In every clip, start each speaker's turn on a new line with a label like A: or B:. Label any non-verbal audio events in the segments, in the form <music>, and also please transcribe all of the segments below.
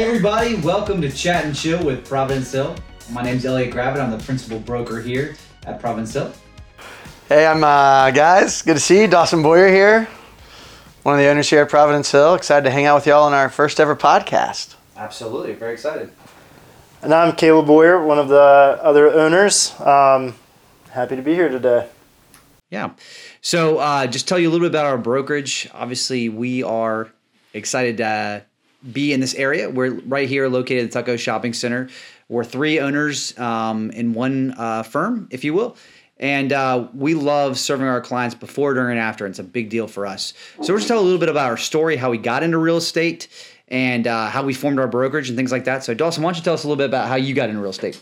A: Hey everybody, welcome to Chat and Chill with Providence Hill. My name's Elliott Gravitt. I'm the principal broker here at Providence Hill.
B: Hey, I'm uh, guys. Good to see you. Dawson Boyer here, one of the owners here at Providence Hill. Excited to hang out with y'all on our first ever podcast.
A: Absolutely, very excited.
C: And I'm Caleb Boyer, one of the other owners. Um, happy to be here today.
A: Yeah. So, uh, just tell you a little bit about our brokerage. Obviously, we are excited to be in this area. We're right here located at the Tucko Shopping Center. We're three owners um, in one uh, firm, if you will. And uh, we love serving our clients before, during, and after. And it's a big deal for us. So, we're just tell a little bit about our story, how we got into real estate, and uh, how we formed our brokerage and things like that. So, Dawson, why don't you tell us a little bit about how you got into real estate?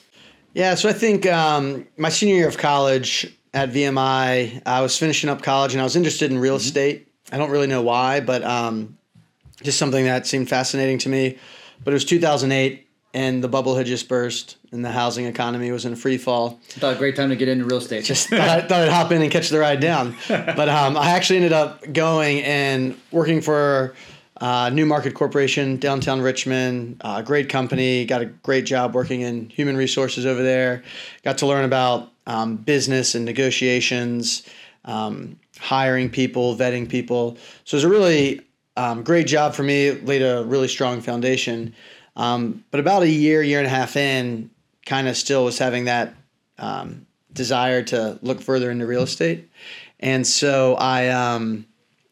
B: Yeah, so I think um, my senior year of college at VMI, I was finishing up college and I was interested in real estate. I don't really know why, but um, just something that seemed fascinating to me. But it was 2008 and the bubble had just burst and the housing economy was in a free fall.
A: I thought a great time to get into real estate.
B: Just <laughs> thought, I, thought I'd hop in and catch the ride down. <laughs> But um, I actually ended up going and working for uh, NewMarket Corporation, downtown Richmond. Uh, great company. Got a great job working in human resources over there. Got to learn about um, business and negotiations, um, hiring people, vetting people. So it was a really um, great job for me. Laid a really strong foundation. Um, but about a year, year and a half in, kind of still was having that um, desire to look further into real estate, and so I um,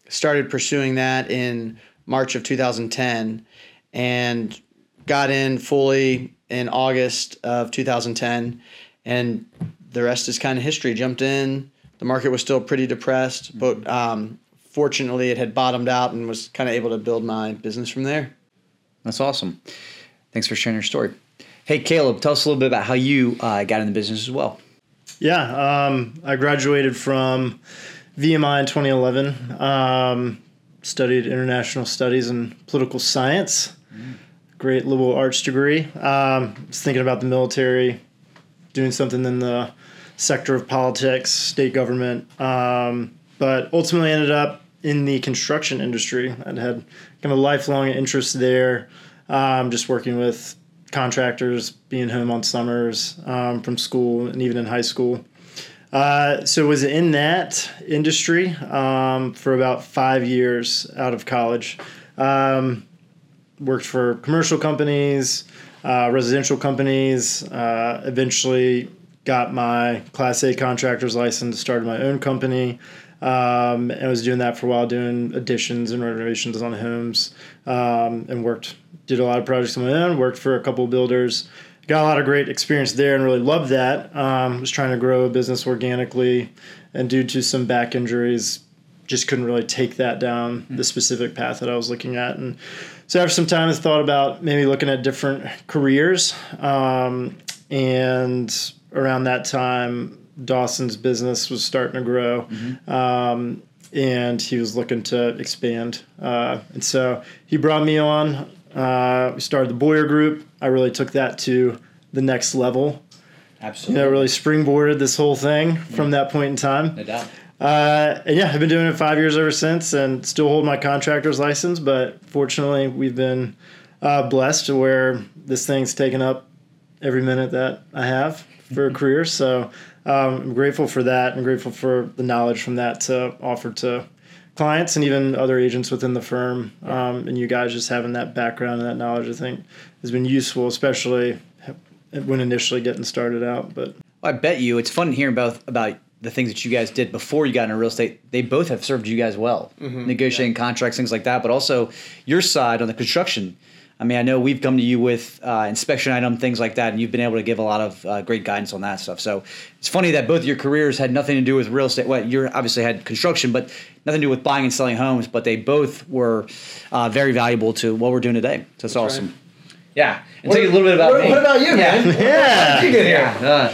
B: started pursuing that in March of 2010, and got in fully in August of 2010, and the rest is kind of history. Jumped in. The market was still pretty depressed, but um, fortunately, it had bottomed out and was kind of able to build my business from there.
A: That's awesome. Thanks for sharing your story. Hey, Caleb, tell us a little bit about how you uh, got in the business as well.
C: Yeah, um, I graduated from VMI in 2011. Um, studied international studies and political science. Great liberal arts degree. Um, was thinking about the military, doing something in the sector of politics, state government, um, but ultimately ended up in the construction industry. I'd had kind of a lifelong interest there, um, just working with contractors, being home on summers um, from school and even in high school. Uh, so was in that industry um, for about five years out of college. Um, worked for commercial companies, uh, residential companies. Uh, eventually got my Class A contractor's license. Started my own company. Um, and was doing that for a while, doing additions and renovations on homes, um, and worked did a lot of projects on my own. Worked for a couple of builders got a lot of great experience there and really loved that. Um, was trying to grow a business organically, and due to some back injuries, just couldn't really take that down the specific path that I was looking at. And so after some time, I thought about maybe looking at different careers. Um, and around that time, Dawson's business was starting to grow. Um, and he was looking to expand. Uh, and so he brought me on uh, we started the Boyer Group. I really took that to the next level.
A: Absolutely.
C: You know, really springboarded this whole thing from that point in time.
A: No doubt.
C: Uh, and yeah, I've been doing it five years ever since, and still hold my contractor's license. But fortunately, we've been uh, blessed to where this thing's taken up every minute that I have for a career. So um, I'm grateful for that. I'm grateful for the knowledge from that to offer to clients and even other agents within the firm. Um, and you guys just having that background and that knowledge, I think, has been useful, especially when initially getting started out. But
A: I bet you it's fun hearing about about the things that you guys did before you got into real estate. They both have served you guys well, negotiating contracts, things like that. But also your side on the construction. I mean, I know we've come to you with uh, inspection item things like that, and you've been able to give a lot of uh, great guidance on that stuff. So it's funny that both your careers had nothing to do with real estate. Well, you obviously had construction, but nothing to do with buying and selling homes. But they both were uh, very valuable to what we're doing today. So it's awesome. Yeah, and tell you a little bit about
B: what,
A: me.
B: what about you, man?
C: yeah,
B: You get here.
A: Yeah.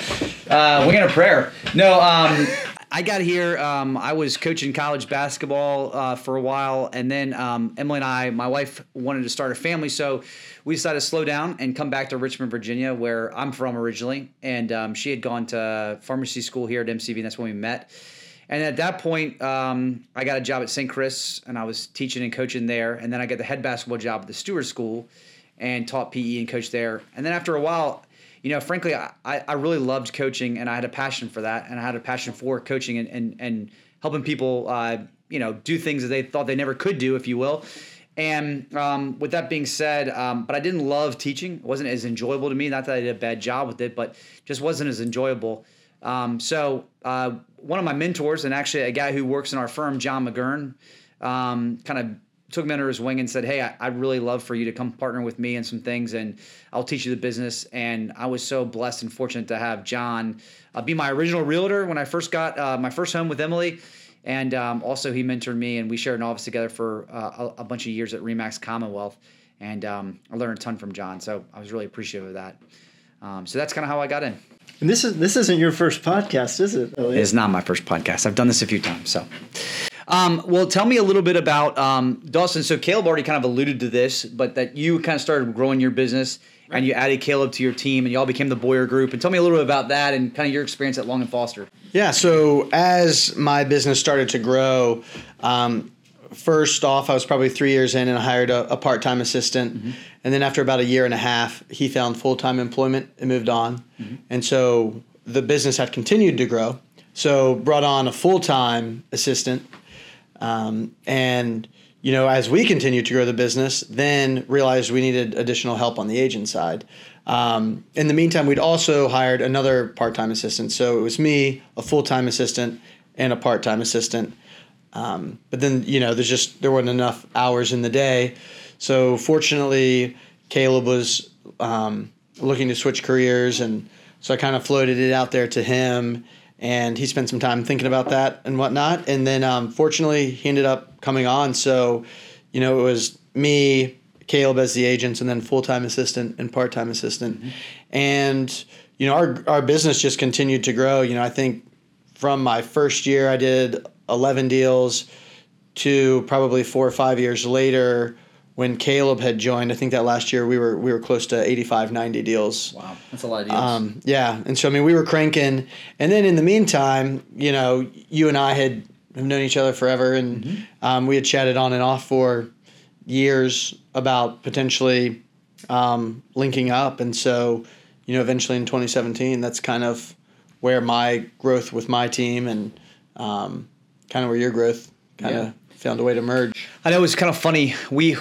A: Uh, uh, we're gonna prayer. No, um, I got here. Um, I was coaching college basketball uh, for a while, and then um, Emily and I, my wife, wanted to start a family, so we decided to slow down and come back to Richmond, Virginia, where I'm from originally. And um, she had gone to pharmacy school here at MCV, and that's when we met. And at that point, um, I got a job at St. Chris, and I was teaching and coaching there. And then I got the head basketball job at the Steward School. and taught PE and coached there. And then after a while, you know, frankly, I, I really loved coaching and I had a passion for that. And I had a passion for coaching and, and, and helping people, uh, you know, do things that they thought they never could do, if you will. And um, with that being said, um, but I didn't love teaching. It wasn't as enjoyable to me. Not that I did a bad job with it, but just wasn't as enjoyable. Um, so uh, one of my mentors, and actually a guy who works in our firm, John McGurn, um, kind of took me under his wing and said, "Hey, I, would really love for you to come partner with me in some things, and I'll teach you the business." And I was so blessed and fortunate to have John uh, be my original realtor when I first got uh, my first home with Emily, and um, also he mentored me, and we shared an office together for uh, a, a, bunch of years at RE/MAX Commonwealth, and um, I learned a ton from John. So I was really appreciative of that. Um, so that's kind of how I got in.
C: And this is this isn't your first podcast, is it?
A: Elliott? It is not my first podcast. I've done this a few times. So, um, well, tell me a little bit about um, Dawson. So Caleb already kind of alluded to this, but that you kind of started growing your business right. and you added Caleb to your team, and y'all became the Boyer Group. And tell me a little bit about that and kind of your experience at Long and Foster.
B: Yeah. So as my business started to grow. Um, first off, I was probably three years in and I hired a, a part time assistant. Mm-hmm. And then after about a year and a half, he found full time employment and moved on. Mm-hmm. And so the business had continued to grow. So brought on a full time assistant. Um, and you know, as we continued to grow the business, then realized we needed additional help on the agent side. Um, in the meantime, we'd also hired another part time assistant. So it was me, a full time assistant, and a part time assistant. Um, but then you know, there's just there weren't enough hours in the day. So fortunately, Caleb was um, looking to switch careers, and so I kind of floated it out there to him, and he spent some time thinking about that and whatnot. And then um, fortunately, he ended up coming on. So you know, it was me, Caleb as the agents, and then full time assistant and part time assistant, mm-hmm. and you know, our our business just continued to grow. You know, I think from my first year, I did 11 deals to probably four or five years later when Caleb had joined. I think that last year we were we were close to 85, 90 deals.
A: Wow, that's a lot of deals.
B: Um, yeah, and so I mean we were cranking, and then in the meantime, you know, you and I had have known each other forever, and mm-hmm. um, we had chatted on and off for years about potentially um, linking up, and so you know eventually in 2017, that's kind of where my growth with my team and um, kind of where your growth kind of yeah. Found a way to merge.
A: I know it was kind of funny. We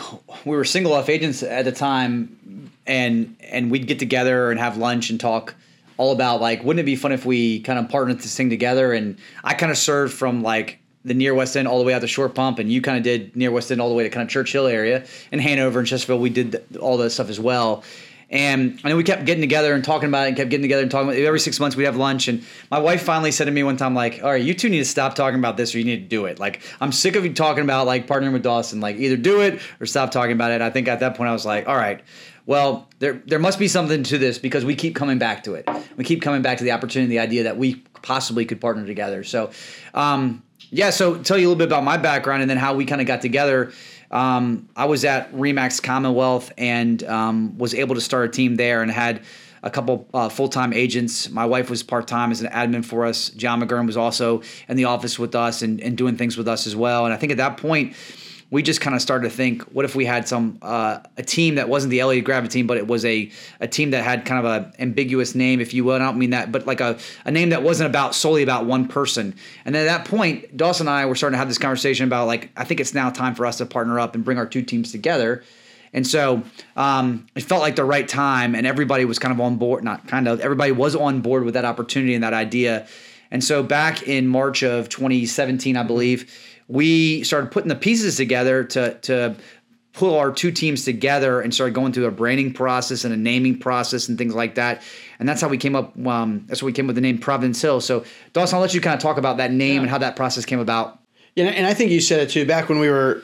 A: we were single off agents at the time, and and we'd get together and have lunch and talk all about like, wouldn't it be fun if we kind of partnered this thing together? And I kind of served from like the near West End all the way out to Short Pump, and you kind of did near West End all the way to kind of Church Hill area and Hanover and Chesterfield. We did all that stuff as well. And I know we kept getting together and talking about it and kept getting together and talking about it. Every six months we'd have lunch. And my wife finally said to me one time, like, all right, you two need to stop talking about this or you need to do it. Like, I'm sick of you talking about like partnering with Dawson. Like, either do it or stop talking about it. I think at that point I was like, all right, well, there there must be something to this because we keep coming back to it. We keep coming back to the opportunity, the idea that we possibly could partner together. So, um, yeah, so tell you a little bit about my background and then how we kind of got together. Um, I was at RE/MAX Commonwealth and um, was able to start a team there and had a couple uh, full time agents. My wife was part time as an admin for us. John McGurn was also in the office with us and, and doing things with us as well. And I think at that point, we just kind of started to think, what if we had some uh, a team that wasn't the Elliott Gravitt team, but it was a a team that had kind of a ambiguous name, if you will. And I don't mean that, but like a, a name that wasn't about solely about one person. And then at that point, Dawson and I were starting to have this conversation about like, I think it's now time for us to partner up and bring our two teams together. And so um, it felt like the right time, and everybody was kind of on board. Not kind of, everybody was on board with that opportunity and that idea. And so back in March of 2017, I believe we started putting the pieces together to to pull our two teams together and started going through a branding process and a naming process and things like that. And that's how we came up. Um, that's how we came with the name Providence Hill. So, Dawson, I'll let you kind of talk about that name yeah. and how that process came about.
B: Yeah, and I think you said it too. Back when we were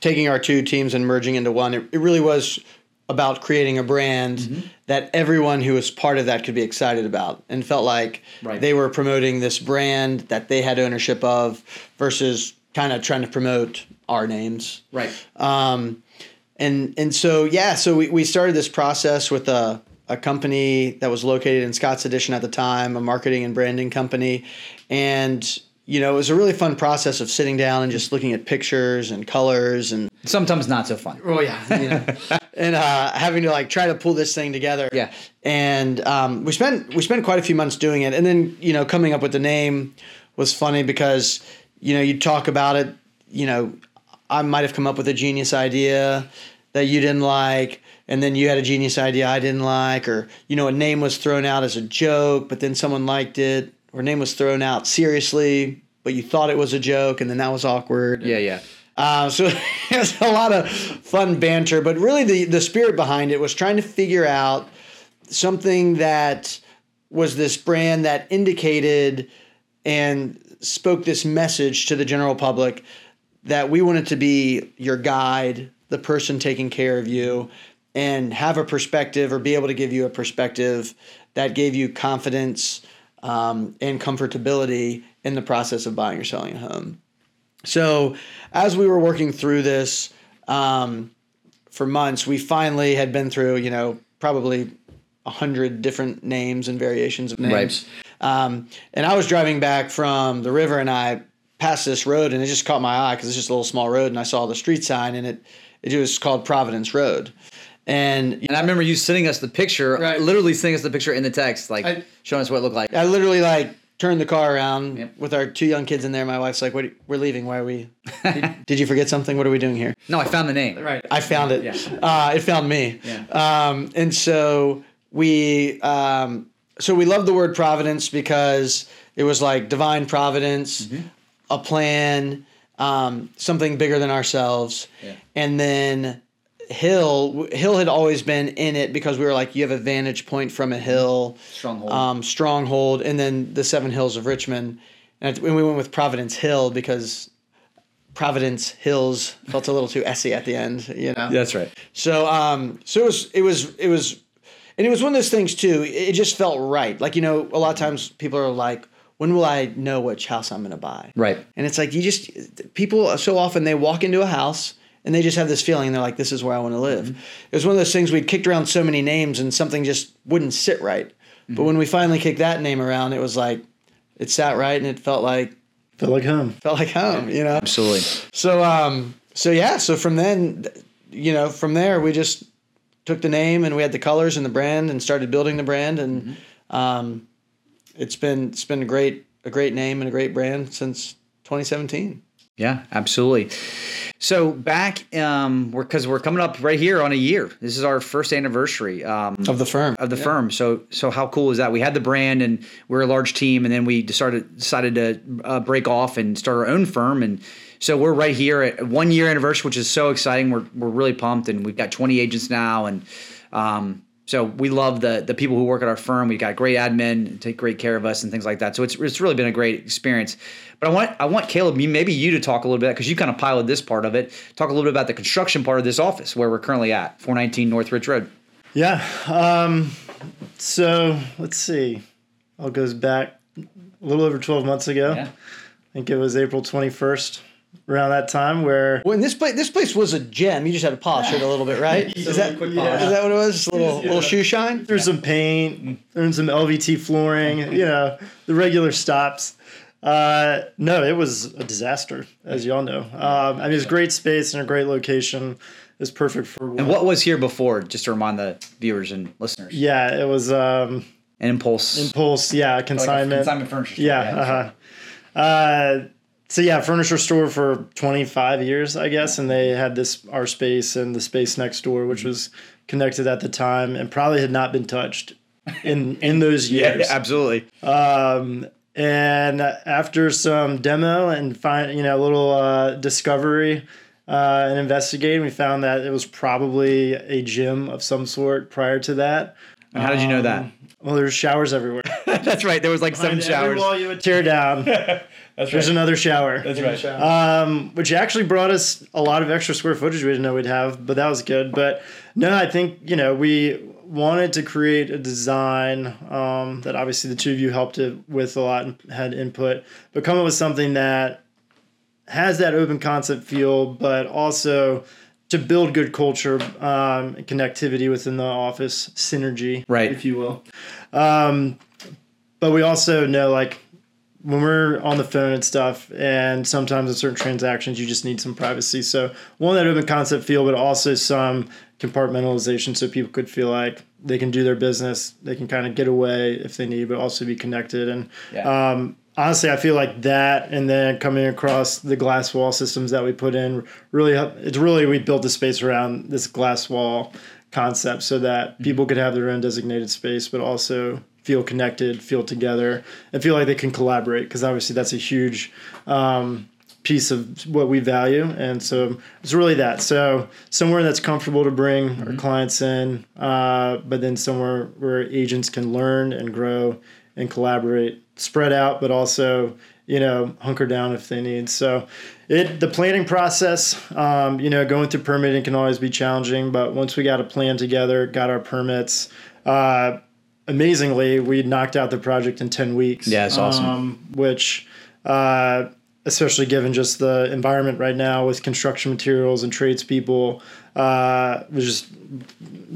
B: taking our two teams and merging into one, it, it really was about creating a brand mm-hmm. that everyone who was part of that could be excited about and felt like right. they were promoting this brand that they had ownership of versus kind of trying to promote our names.
A: Right.
B: Um, and and so yeah, so we, we started this process with a a company that was located in Scott's Addition at the time, a marketing and branding company, and you know it was a really fun process of sitting down and just looking at pictures and colors and
A: sometimes not so fun.
B: Oh yeah, you <laughs> know. and uh, having to like try to pull this thing together.
A: Yeah.
B: And um, we spent we spent quite a few months doing it, and then you know coming up with the name was funny because you know you talk about it. You know, I might have come up with a genius idea that you didn't like, and then you had a genius idea I didn't like, or you know a name was thrown out as a joke, but then someone liked it, or a name was thrown out seriously, but you thought it was a joke, and then that was awkward.
A: Yeah, yeah.
B: Uh, so <laughs> it was a lot of fun banter, but really the, the spirit behind it was trying to figure out something that was this brand that indicated and spoke this message to the general public that we wanted to be your guide, the person taking care of you, and have a perspective or be able to give you a perspective that gave you confidence um, and comfortability in the process of buying or selling a home. So, as we were working through this um, for months, we finally had been through, you know, probably a hundred different names and variations of names. Um, and I was driving back from the river, and I passed this road, and it just caught my eye because it's just a little small road, and I saw the street sign, and it it was called Providence Road. And
A: And I remember you sending us the picture,
B: Right.
A: literally sending us the picture in the text, like
B: I-
A: showing us what it looked like.
B: I literally like turned the car around
A: Yep.
B: with our two young kids in there. My wife's like, "What? We're leaving. Why are we? Did, <laughs> did you forget something? What are we doing here?"
A: No, I found the name.
B: Right. I found it.
A: Yeah.
B: Uh, it found me.
A: Yeah.
B: Um, and so we um, so we love the word providence because it was like divine providence,
A: Mm-hmm.
B: a plan, um, something bigger than ourselves.
A: Yeah.
B: And then Hill Hill had always been in it because we were like you have a vantage point from a hill
A: Stronghold.
B: um, stronghold, and then the Seven Hills of Richmond. And we went with Providence Hill because Providence Hills felt a little too essy at the end, you know.
A: That's right.
B: So um, so it was it was it was, and it was one of those things too. It just felt right. Like you know, a lot of times people are like, "When will I know which house I'm going to buy?"
A: Right.
B: And it's like you just people so often they walk into a house and they just have this feeling they're like, "This is where I want to live." It was one of those things we'd kicked around so many names and something just wouldn't sit right. But when we finally kicked that name around, it was like it sat right and it felt like
C: Felt like home.
B: felt like home. You know.
A: Absolutely.
B: So um so yeah, so from then you know, from there we just took the name and we had the colors and the brand and started building the brand and um it's been it's been a great a great name and a great brand since 2017.
A: Yeah, absolutely. So back, um, we're because we're coming up right here on a year. This is our first anniversary um,
B: Of the firm.
A: of the firm. So so how cool is that? We had the brand and we're a large team, and then we decided decided to uh, break off and start our own firm. And so we're right here at one year anniversary, which is so exciting. We're we're really pumped, and we've got 20 agents now, and um, so we love the the people who work at our firm. We've got great admin, take great care of us, and things like that. So it's it's really been a great experience. But I want I want Caleb, maybe you to talk a little bit because you kind of piloted this part of it. Talk a little bit about the construction part of this office where we're currently at, 419 North Ridge Road.
C: Yeah. Um, so let's see. All goes back a little over 12 months ago.
A: Yeah.
C: I think it was April 21st, around that time, where
B: When this place this place was a gem, you just had to polish it a little bit, right? <laughs> is that
A: quick
B: is that what it was? Just a little little shoe shine?
C: there's some paint, there's some LVT flooring, you know, the regular stops. Uh, no, it was a disaster, as y'all know. Um, I mean, it's great space and a great location. It's perfect for
A: And what was here before, just to remind the viewers and listeners?
C: Yeah, it was um,
A: An impulse.
C: Impulse. Yeah, consignment.
A: consignment furniture store,
C: Yeah.
A: yeah,
C: uh-huh. Uh So yeah, furniture store for 25 years, I guess, and they had this our space and the space next door, which was connected at the time and probably had not been touched in in those <laughs> years.
A: Yeah, absolutely.
C: Um, and after some demo and find you know a little uh, discovery uh, and investigating, we found that it was probably a gym of some sort prior to that.
A: And how did you know that?
C: Well, there's showers everywhere.
A: That's right. There was like seven
C: every
A: showers.
C: wall you would tear down. <laughs>
A: That's
C: There's another shower.
A: That's right.
C: Um, which actually brought us a lot of extra square footage we didn't know we'd have, but that was good. But no, I think you know we wanted to create a design um, that obviously the two of you helped it with a lot and had input, but come up with something that has that open concept feel, but also to build good culture um, and connectivity within the office synergy,
A: Right.
C: if you will. Um, but we also know like when we're on the phone and stuff, and sometimes in certain transactions, you just need some privacy. So, one, that open concept feel, but also some compartmentalization so people could feel like they can do their business, they can kind of get away if they need, but also be connected. And
A: Yeah.
C: um, honestly, I feel like that, and then coming across the glass wall systems that we put in, really, it's really we built the space around this glass wall concept so that people could have their own designated space, but also feel connected, feel together, and feel like they can collaborate. Because obviously, that's a huge um, piece of what we value, and so it's really that. So somewhere that's comfortable to bring our clients in, uh, but then somewhere where agents can learn and grow and collaborate, spread out, but also you know hunker down if they need. So it the planning process, um, you know, going through permitting can always be challenging, but once we got a plan together, got our permits. Uh, amazingly, we knocked out the project in 10 weeks.
A: Yeah, it's awesome.
C: Um, which, uh, especially given just the environment right now with construction materials and tradespeople, uh, was just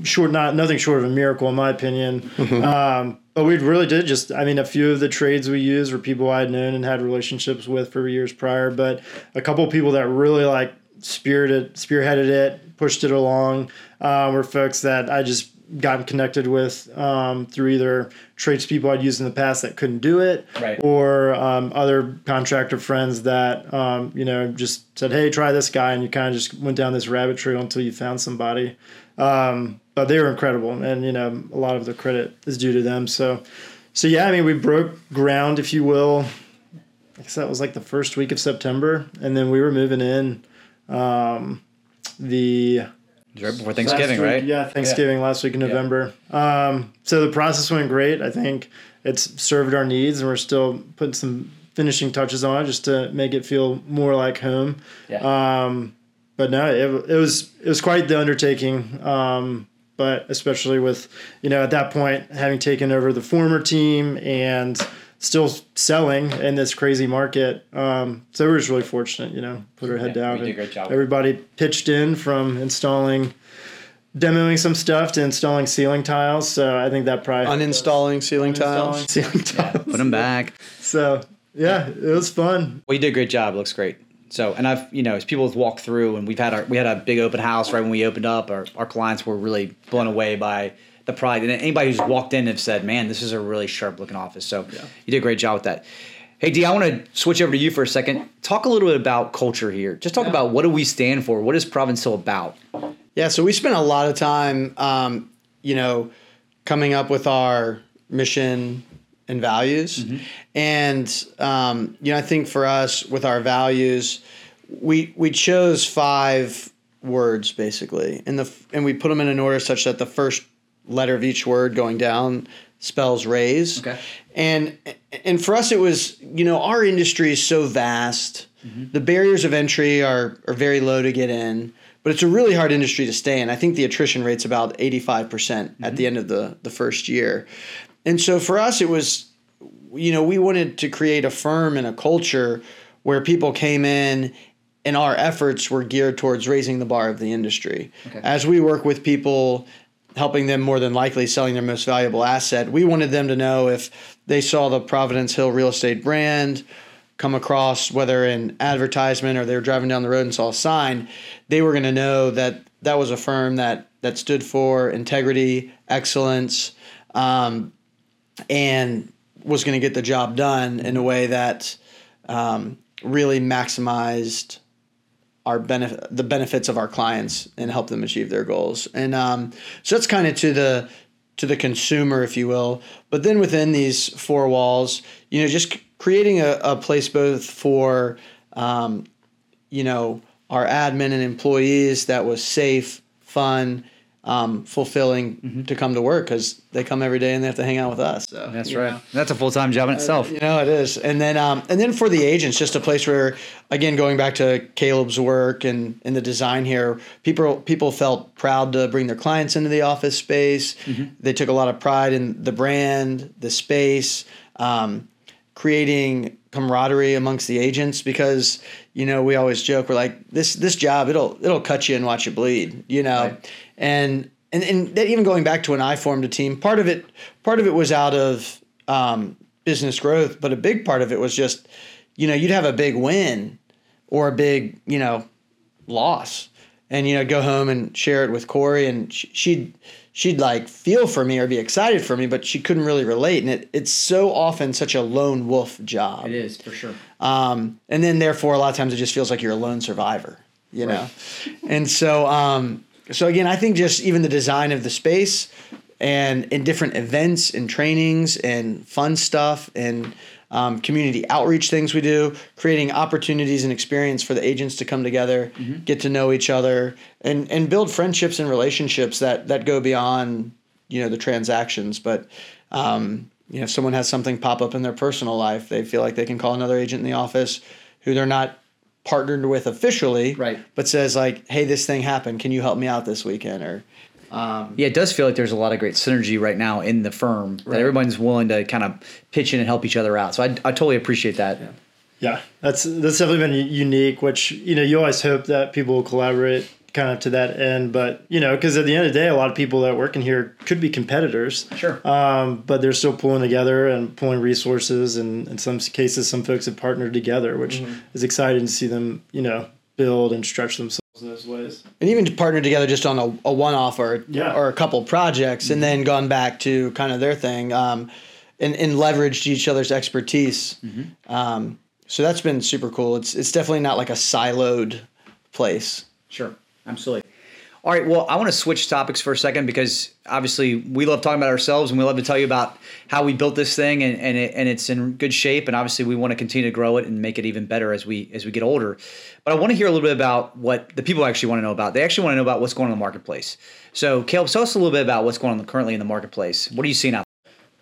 C: short, not nothing short of a miracle in my opinion. Um, but we really did just, I mean, a few of the trades we used were people I had known and had relationships with for years prior, but a couple of people that really like spearheaded, spearheaded it, pushed it along, uh, were folks that I just gotten connected with um, through either tradespeople I'd used in the past that couldn't do it,
A: Right.
C: or um, other contractor friends that um, you know just said, "Hey, try this guy," and you kind of just went down this rabbit trail until you found somebody. Um, but they were incredible, and you know a lot of the credit is due to them. So, so yeah, I mean, we broke ground, if you will. I guess that was like the first week of September, and then we were moving in um, the
A: Right before Thanksgiving,
C: week-
A: right?
C: Yeah, Thanksgiving last week in November. Um, so the process went great. I think it's served our needs, and we're still putting some finishing touches on it just to make it feel more like home.
A: Yeah.
C: Um, but no, it, it was it was quite the undertaking. Um, but especially with you know at that point having taken over the former team and still selling in this crazy market. Um, so we were just really fortunate, you know, put our head
A: Yeah,
C: down.
A: we did a
C: and
A: great job.
C: Everybody pitched in from installing, demoing some stuff to installing ceiling tiles. So I think that probably
B: Uninstalling ceiling tiles. <laughs>
C: Ceiling tiles.
A: Put them back.
C: So yeah, it was fun.
A: Well, you did a great job. Looks great. So, and I've, you know, as people have walked through and we've had our, we had a big open house right when we opened up. Our, our clients were really blown away by the pride. And anybody who's walked in have said, man, this is a really sharp looking office. So you did a great job with that. Hey, Dee, I want to switch over to you for a second. Talk a little bit about culture here. Just talk about what do we stand for? What is Providence Hill about?
B: Yeah, so we spent a lot of time, um, you know, coming up with our mission and values, and um, you know, I think for us with our values, we we chose five words basically, and the and we put them in an order such that the first letter of each word going down spells raise.
A: Okay.
B: And and for us it was, you know, our industry is so vast. Mm-hmm. The barriers of entry are are very low to get in, but it's a really hard industry to stay in. I think the attrition rate's about 85% at mm-hmm. the end of the the first year. And so for us it was you know, we wanted to create a firm and a culture where people came in and our efforts were geared towards raising the bar of the industry. Okay. As we work with people, helping them more than likely selling their most valuable asset, we wanted them to know if they saw the Providence Hill real estate brand come across, whether in advertisement or they were driving down the road and saw a sign, they were going to know that that was a firm that that stood for integrity, excellence, um, and was going to get the job done in a way that um, really maximized our benefit the benefits of our clients and help them achieve their goals. And um, so that's kind of to the to the consumer if you will. But then within these four walls you know just creating a, a place both for um, you know our admin and employees that was safe fun um, fulfilling to come to work because they come every day and they have to hang out with us so
A: That's right.
B: know.
A: That's a full time job in itself.
B: You know, it is. And then um, and then for the agents, just a place where again going back to Caleb's work and, and the design here, people people felt proud to bring their clients into the office space. They took a lot of pride in the brand, the space, um, creating camaraderie amongst the agents because you know we always joke we're like this this job it'll it'll cut you and watch you bleed you know
A: Right.
B: And and and that even going back to when I formed a team, part of it part of it was out of um, business growth, but a big part of it was just you know you'd have a big win or a big you know loss, and you know go home and share it with Corey, and she, she'd she'd like feel for me or be excited for me, but she couldn't really relate, and it, it's so often such a lone wolf job.
A: It is for sure.
B: Um, and then therefore a lot of times it just feels like you're a lone survivor, you know? And so, um, so again, I think just even the design of the space and in different events and trainings and fun stuff and um, community outreach things we do, creating opportunities and experience for the agents to come together, get to know each other, and and build friendships and relationships that that go beyond you know the transactions. But um, you know, if someone has something pop up in their personal life, they feel like they can call another agent in the office who they're not partnered with officially,
A: Right.
B: But says like, "Hey, this thing happened. Can you help me out this weekend?" Or um,
A: Yeah, it does feel like there's a lot of great synergy right now in the firm that everyone's willing to kind of pitch in and help each other out. So I, I totally appreciate that.
C: Yeah. Yeah, that's that's definitely been unique. Which you know, you always hope that people will collaborate kind of to that end. But you know, because at the end of the day, a lot of people that work in here could be competitors.
A: Sure.
C: Um, but they're still pulling together and pulling resources, and in some cases, some folks have partnered together, which is exciting to see them, you know, build and stretch themselves in those ways.
B: and even to partner together just on a, a one-off or
C: Yeah.
B: or a couple projects, and then gone back to kind of their thing, um, and and leveraged each other's expertise. Um, so that's been super cool. It's it's definitely not like a siloed place.
A: Sure, absolutely. All right, well, I want to switch topics for a second because obviously we love talking about ourselves and we love to tell you about how we built this thing and, and, it, and it's in good shape. And obviously we want to continue to grow it and make it even better as we as we get older. But I want to hear a little bit about what the people actually want to know about. They actually want to know about what's going on in the marketplace. So, Caleb, tell us a little bit about what's going on currently in the marketplace. What are you seeing out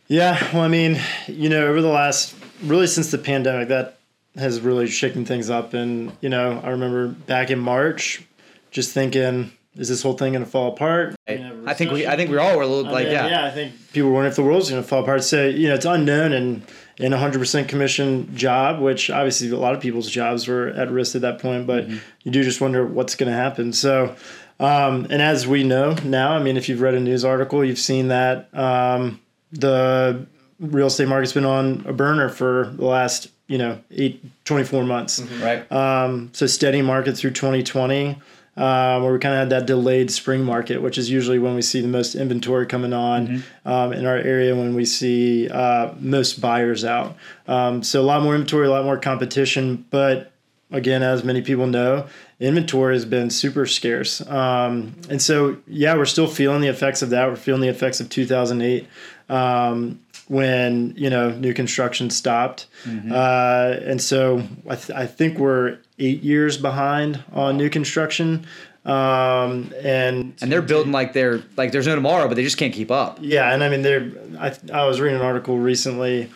C: Yeah, well, I mean, you know, over the last really since the pandemic, that has really shaken things up. And you know, I remember back in March, just thinking, is this whole thing going to fall apart?
A: there? I think we I think we all were a little
C: I
A: like
C: mean,
A: yeah.
C: yeah, I think people were wondering if the world's going to fall apart. So you know, it's unknown and in a hundred percent commission job, which obviously a lot of people's jobs were at risk at that point. But
A: Mm-hmm.
C: you do just wonder what's going to happen. So, um, and as we know now, I mean, if you've read a news article, you've seen that um, the real estate market's been on a burner for the last you know eight, 24 months.
A: Right.
C: Um, so steady market through 2020, uh, where we kind of had that delayed spring market, which is usually when we see the most inventory coming on um, in our area, when we see uh, most buyers out. Um, so a lot more inventory, a lot more competition, but again, as many people know, inventory has been super scarce. Um, and so, yeah, we're still feeling the effects of that. We're feeling the effects of 2008 um, when, you know, new construction stopped. Uh, and so I, th- I think we're eight years behind on new construction. Um, and
A: And they're building like they're like there's no tomorrow, but they just can't keep up.
C: yeah, and I mean, there. I I was reading an article recently.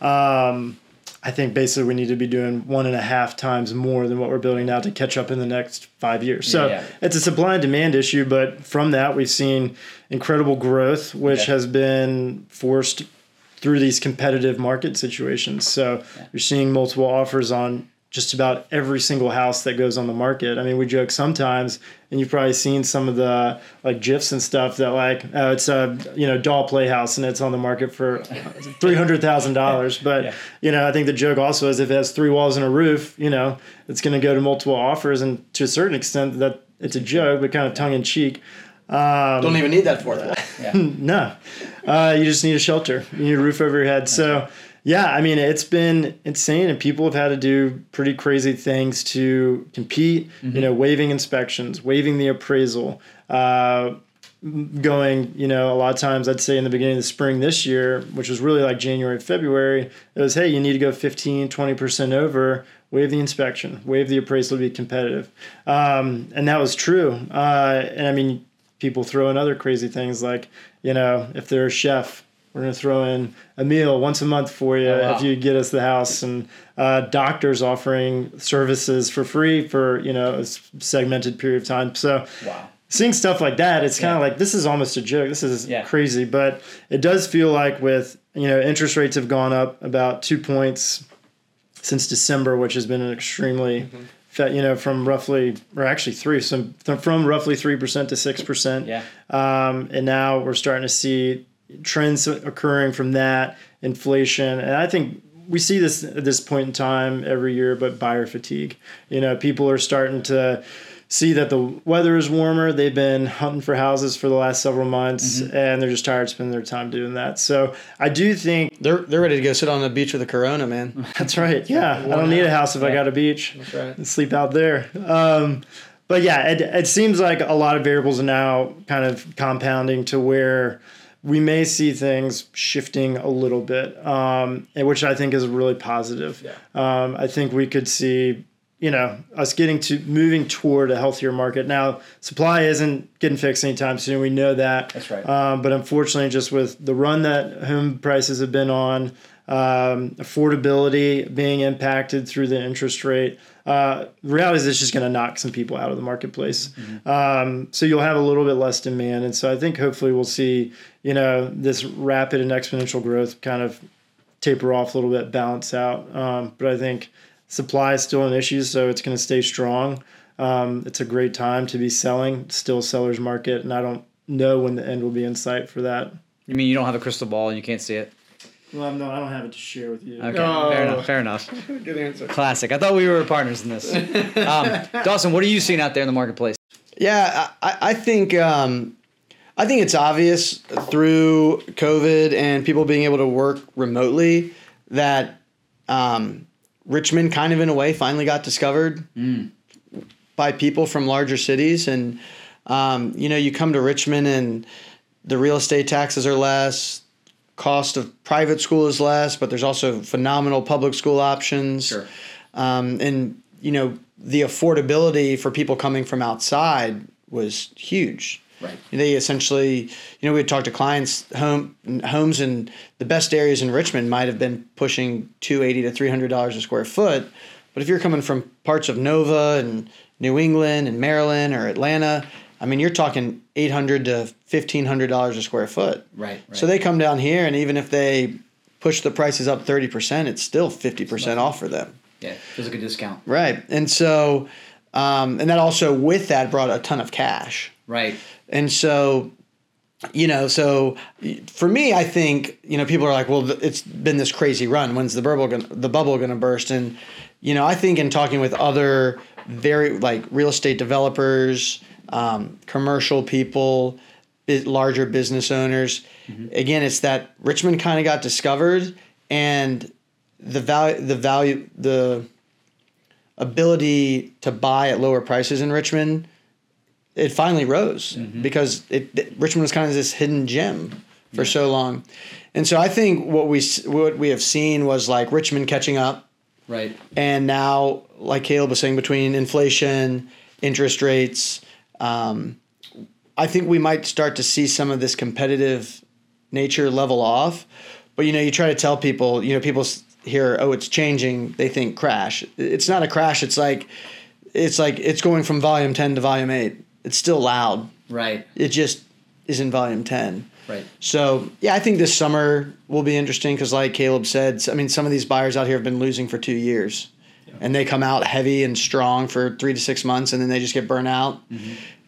C: Um, I think basically we need to be doing one and a half times more than what we're building now to catch up in the next five years. So
A: Yeah.
C: it's a supply and demand issue, but from that we've seen incredible growth, which
A: Okay.
C: has been forced through these competitive market situations. So you're seeing multiple offers on just about every single house that goes on the market. I mean, we joke sometimes, and you've probably seen some of the like gifs and stuff that like oh, it's a you know doll playhouse and it's on the market for <laughs> three hundred thousand dollars. But
A: Yeah.
C: you know, I think the joke also is if it has three walls and a roof, you know, it's going to go to multiple offers, and to a certain extent that it's a joke, but kind of tongue in cheek. Um,
B: Don't even need that fourth wall. <laughs> <laughs>
C: no, uh, you just need a shelter. You need a roof over your head. So, yeah, I mean, it's been insane, and people have had to do pretty crazy things to compete. You know, waiving inspections, waiving the appraisal. Uh, going, you know, a lot of times I'd say in the beginning of the spring this year, which was really like January, February, it was, hey, you need to go 15, 20% over, waive the inspection, waive the appraisal to be competitive. Um, and that was true. Uh, and I mean, people throw in other crazy things like, you know, if they're a chef, we're going to throw in a meal once a month for you
A: Oh, wow.
C: if you get us the house. And uh, doctors offering services for free for, you know, a segmented period of time. So,
A: Wow.
C: seeing stuff like that, it's kind of
A: Yeah.
C: like this is almost a joke. This is
A: Yeah.
C: crazy, but it does feel like with you know interest rates have gone up about two points since December, which has been an extremely
A: Mm-hmm.
C: Fa- you know from roughly or actually three so th- from roughly three percent to six percent.
A: Yeah.
C: Um, and now we're starting to see trends occurring from that inflation, and I think we see this at this point in time every year. But buyer fatigue, you know, people are starting to see that the weather is warmer. They've been hunting for houses for the last several months,
A: Mm-hmm.
C: and they're just tired spending their time doing that. So I do think
B: They're they're ready to go sit on the beach with a Corona, man. <laughs>
C: that's right. Yeah, I don't need a house if I got a beach.
B: That's right.
C: sleep out there. Um, but yeah, it, it seems like a lot of variables are now kind of compounding to where we may see things shifting a little bit, um, which I think is really positive. Um, I think we could see, you know, us getting to moving toward a healthier market. Now, supply isn't getting fixed anytime soon. We know that.
A: That's right.
C: Um, but unfortunately, just with the run that home prices have been on, um, affordability being impacted through the interest rate, uh, the reality is it's just going to knock some people out of the marketplace. Um, so you'll have a little bit less demand, and so I think hopefully we'll see you know this rapid and exponential growth kind of taper off a little bit, balance out. Um, but I think supply is still an issue, so it's going to stay strong. Um, it's a great time to be selling, still seller's market, and I don't know when the end will be in sight for that.
A: You mean you don't have a crystal ball and you can't see it?
C: Well, no, I don't have it to share with you.
A: Okay,
B: Oh.
A: fair enough. Fair enough. <laughs>
B: Good answer.
A: Classic. I thought we were partners in this. <laughs> Um, Dawson, what are you seeing out there in the marketplace?
B: Yeah, I, I think um, I think it's obvious through COVID and people being able to work remotely that um, Richmond kind of in a way finally got discovered by people from larger cities, and um, you know you come to Richmond and the real estate taxes are less. Cost of private school is less, but there's also phenomenal public school options
A: Sure.
B: um, and you know the affordability for people coming from outside was huge.
A: Right.
B: They essentially, you know, we had talked to clients home homes in the best areas in Richmond might have been pushing two eighty to three hundred dollars a square foot, but if you're coming from parts of Nova and New England and Maryland or Atlanta, I mean, you're talking eight hundred to fifteen hundred dollars a square foot.
A: Right.
B: So they come down here, and even if they push the prices up thirty percent, it's still fifty percent off for them.
A: yeah, feels like a discount.
B: Right. And so, um, and that also with that brought a ton of cash.
A: Right.
B: And so, you know, so for me, I think you know people are like, well, it's been this crazy run. When's the bubble gonna, the bubble going to burst? And you know, I think in talking with other very like real estate developers, um, commercial people, larger business owners, again, it's that Richmond kind of got discovered, and the value, the value, the ability to buy at lower prices in Richmond it finally rose because it, it- Richmond was kind of this hidden gem for so long, and so I think what we what we have seen was like Richmond catching up,
A: Right.
B: and now like Caleb was saying between inflation, interest rates, um, I think we might start to see some of this competitive nature level off. But you know, you try to tell people, you know, people hear, oh, it's changing. They think crash. It's not a crash. It's like, it's like it's going from volume ten to volume eight. It's still loud.
A: Right.
B: It just is in volume ten.
A: Right.
B: So yeah, I think this summer will be interesting because, like Caleb said, I mean, some of these buyers out here have been losing for two years, and they come out heavy and strong for three to six months, and then they just get burnt out.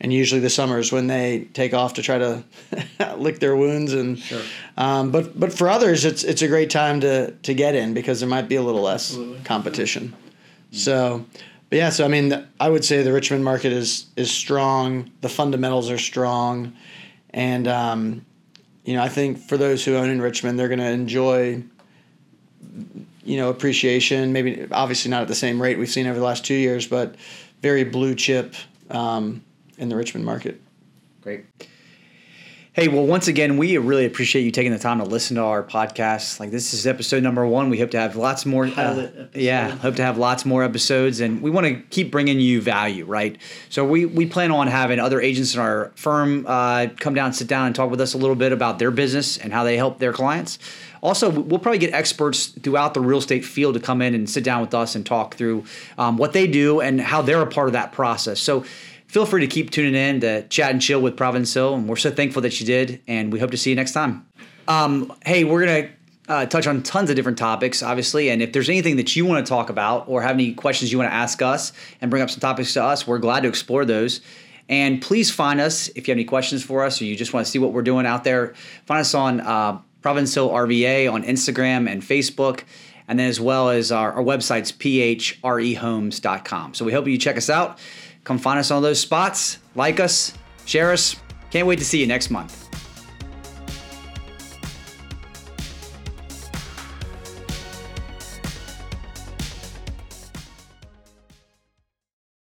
B: And usually the summer is when they take off to try to <laughs> lick their wounds. And
A: Sure.
B: um, but but for others, it's it's a great time to to get in because there might be a little less
C: Absolutely.
B: competition. So. But yeah, so I mean, I would say the Richmond market is is strong. The fundamentals are strong, and um, you know, I think for those who own in Richmond, they're going to enjoy, you know, appreciation. Maybe obviously not at the same rate we've seen over the last two years, but very blue chip um, in the Richmond market.
A: Great. Hey, well, once again, we really appreciate you taking the time to listen to our podcast. Like this is episode number one. We hope to have lots more. uh, yeah, hope to have lots more episodes, and we want to keep bringing you value, right? So we we plan on having other agents in our firm uh, come down, sit down, and talk with us a little bit about their business and how they help their clients. Also, we'll probably get experts throughout the real estate field to come in and sit down with us and talk through um, what they do and how they're a part of that process. So feel free to keep tuning in to chat and chill with Providence Hill. And we're so thankful that you did. And we hope to see you next time. Um, hey, we're going to uh, touch on tons of different topics, obviously. And if there's anything that you want to talk about or have any questions you want to ask us and bring up some topics to us, we're glad to explore those. And please find us if you have any questions for us or you just want to see what we're doing out there. Find us on uh, RVA on Instagram and Facebook. And then as well as our, our website's phrehomes.com. So we hope you check us out. Come find us on those spots. Like us, share us. Can't wait to see you next month.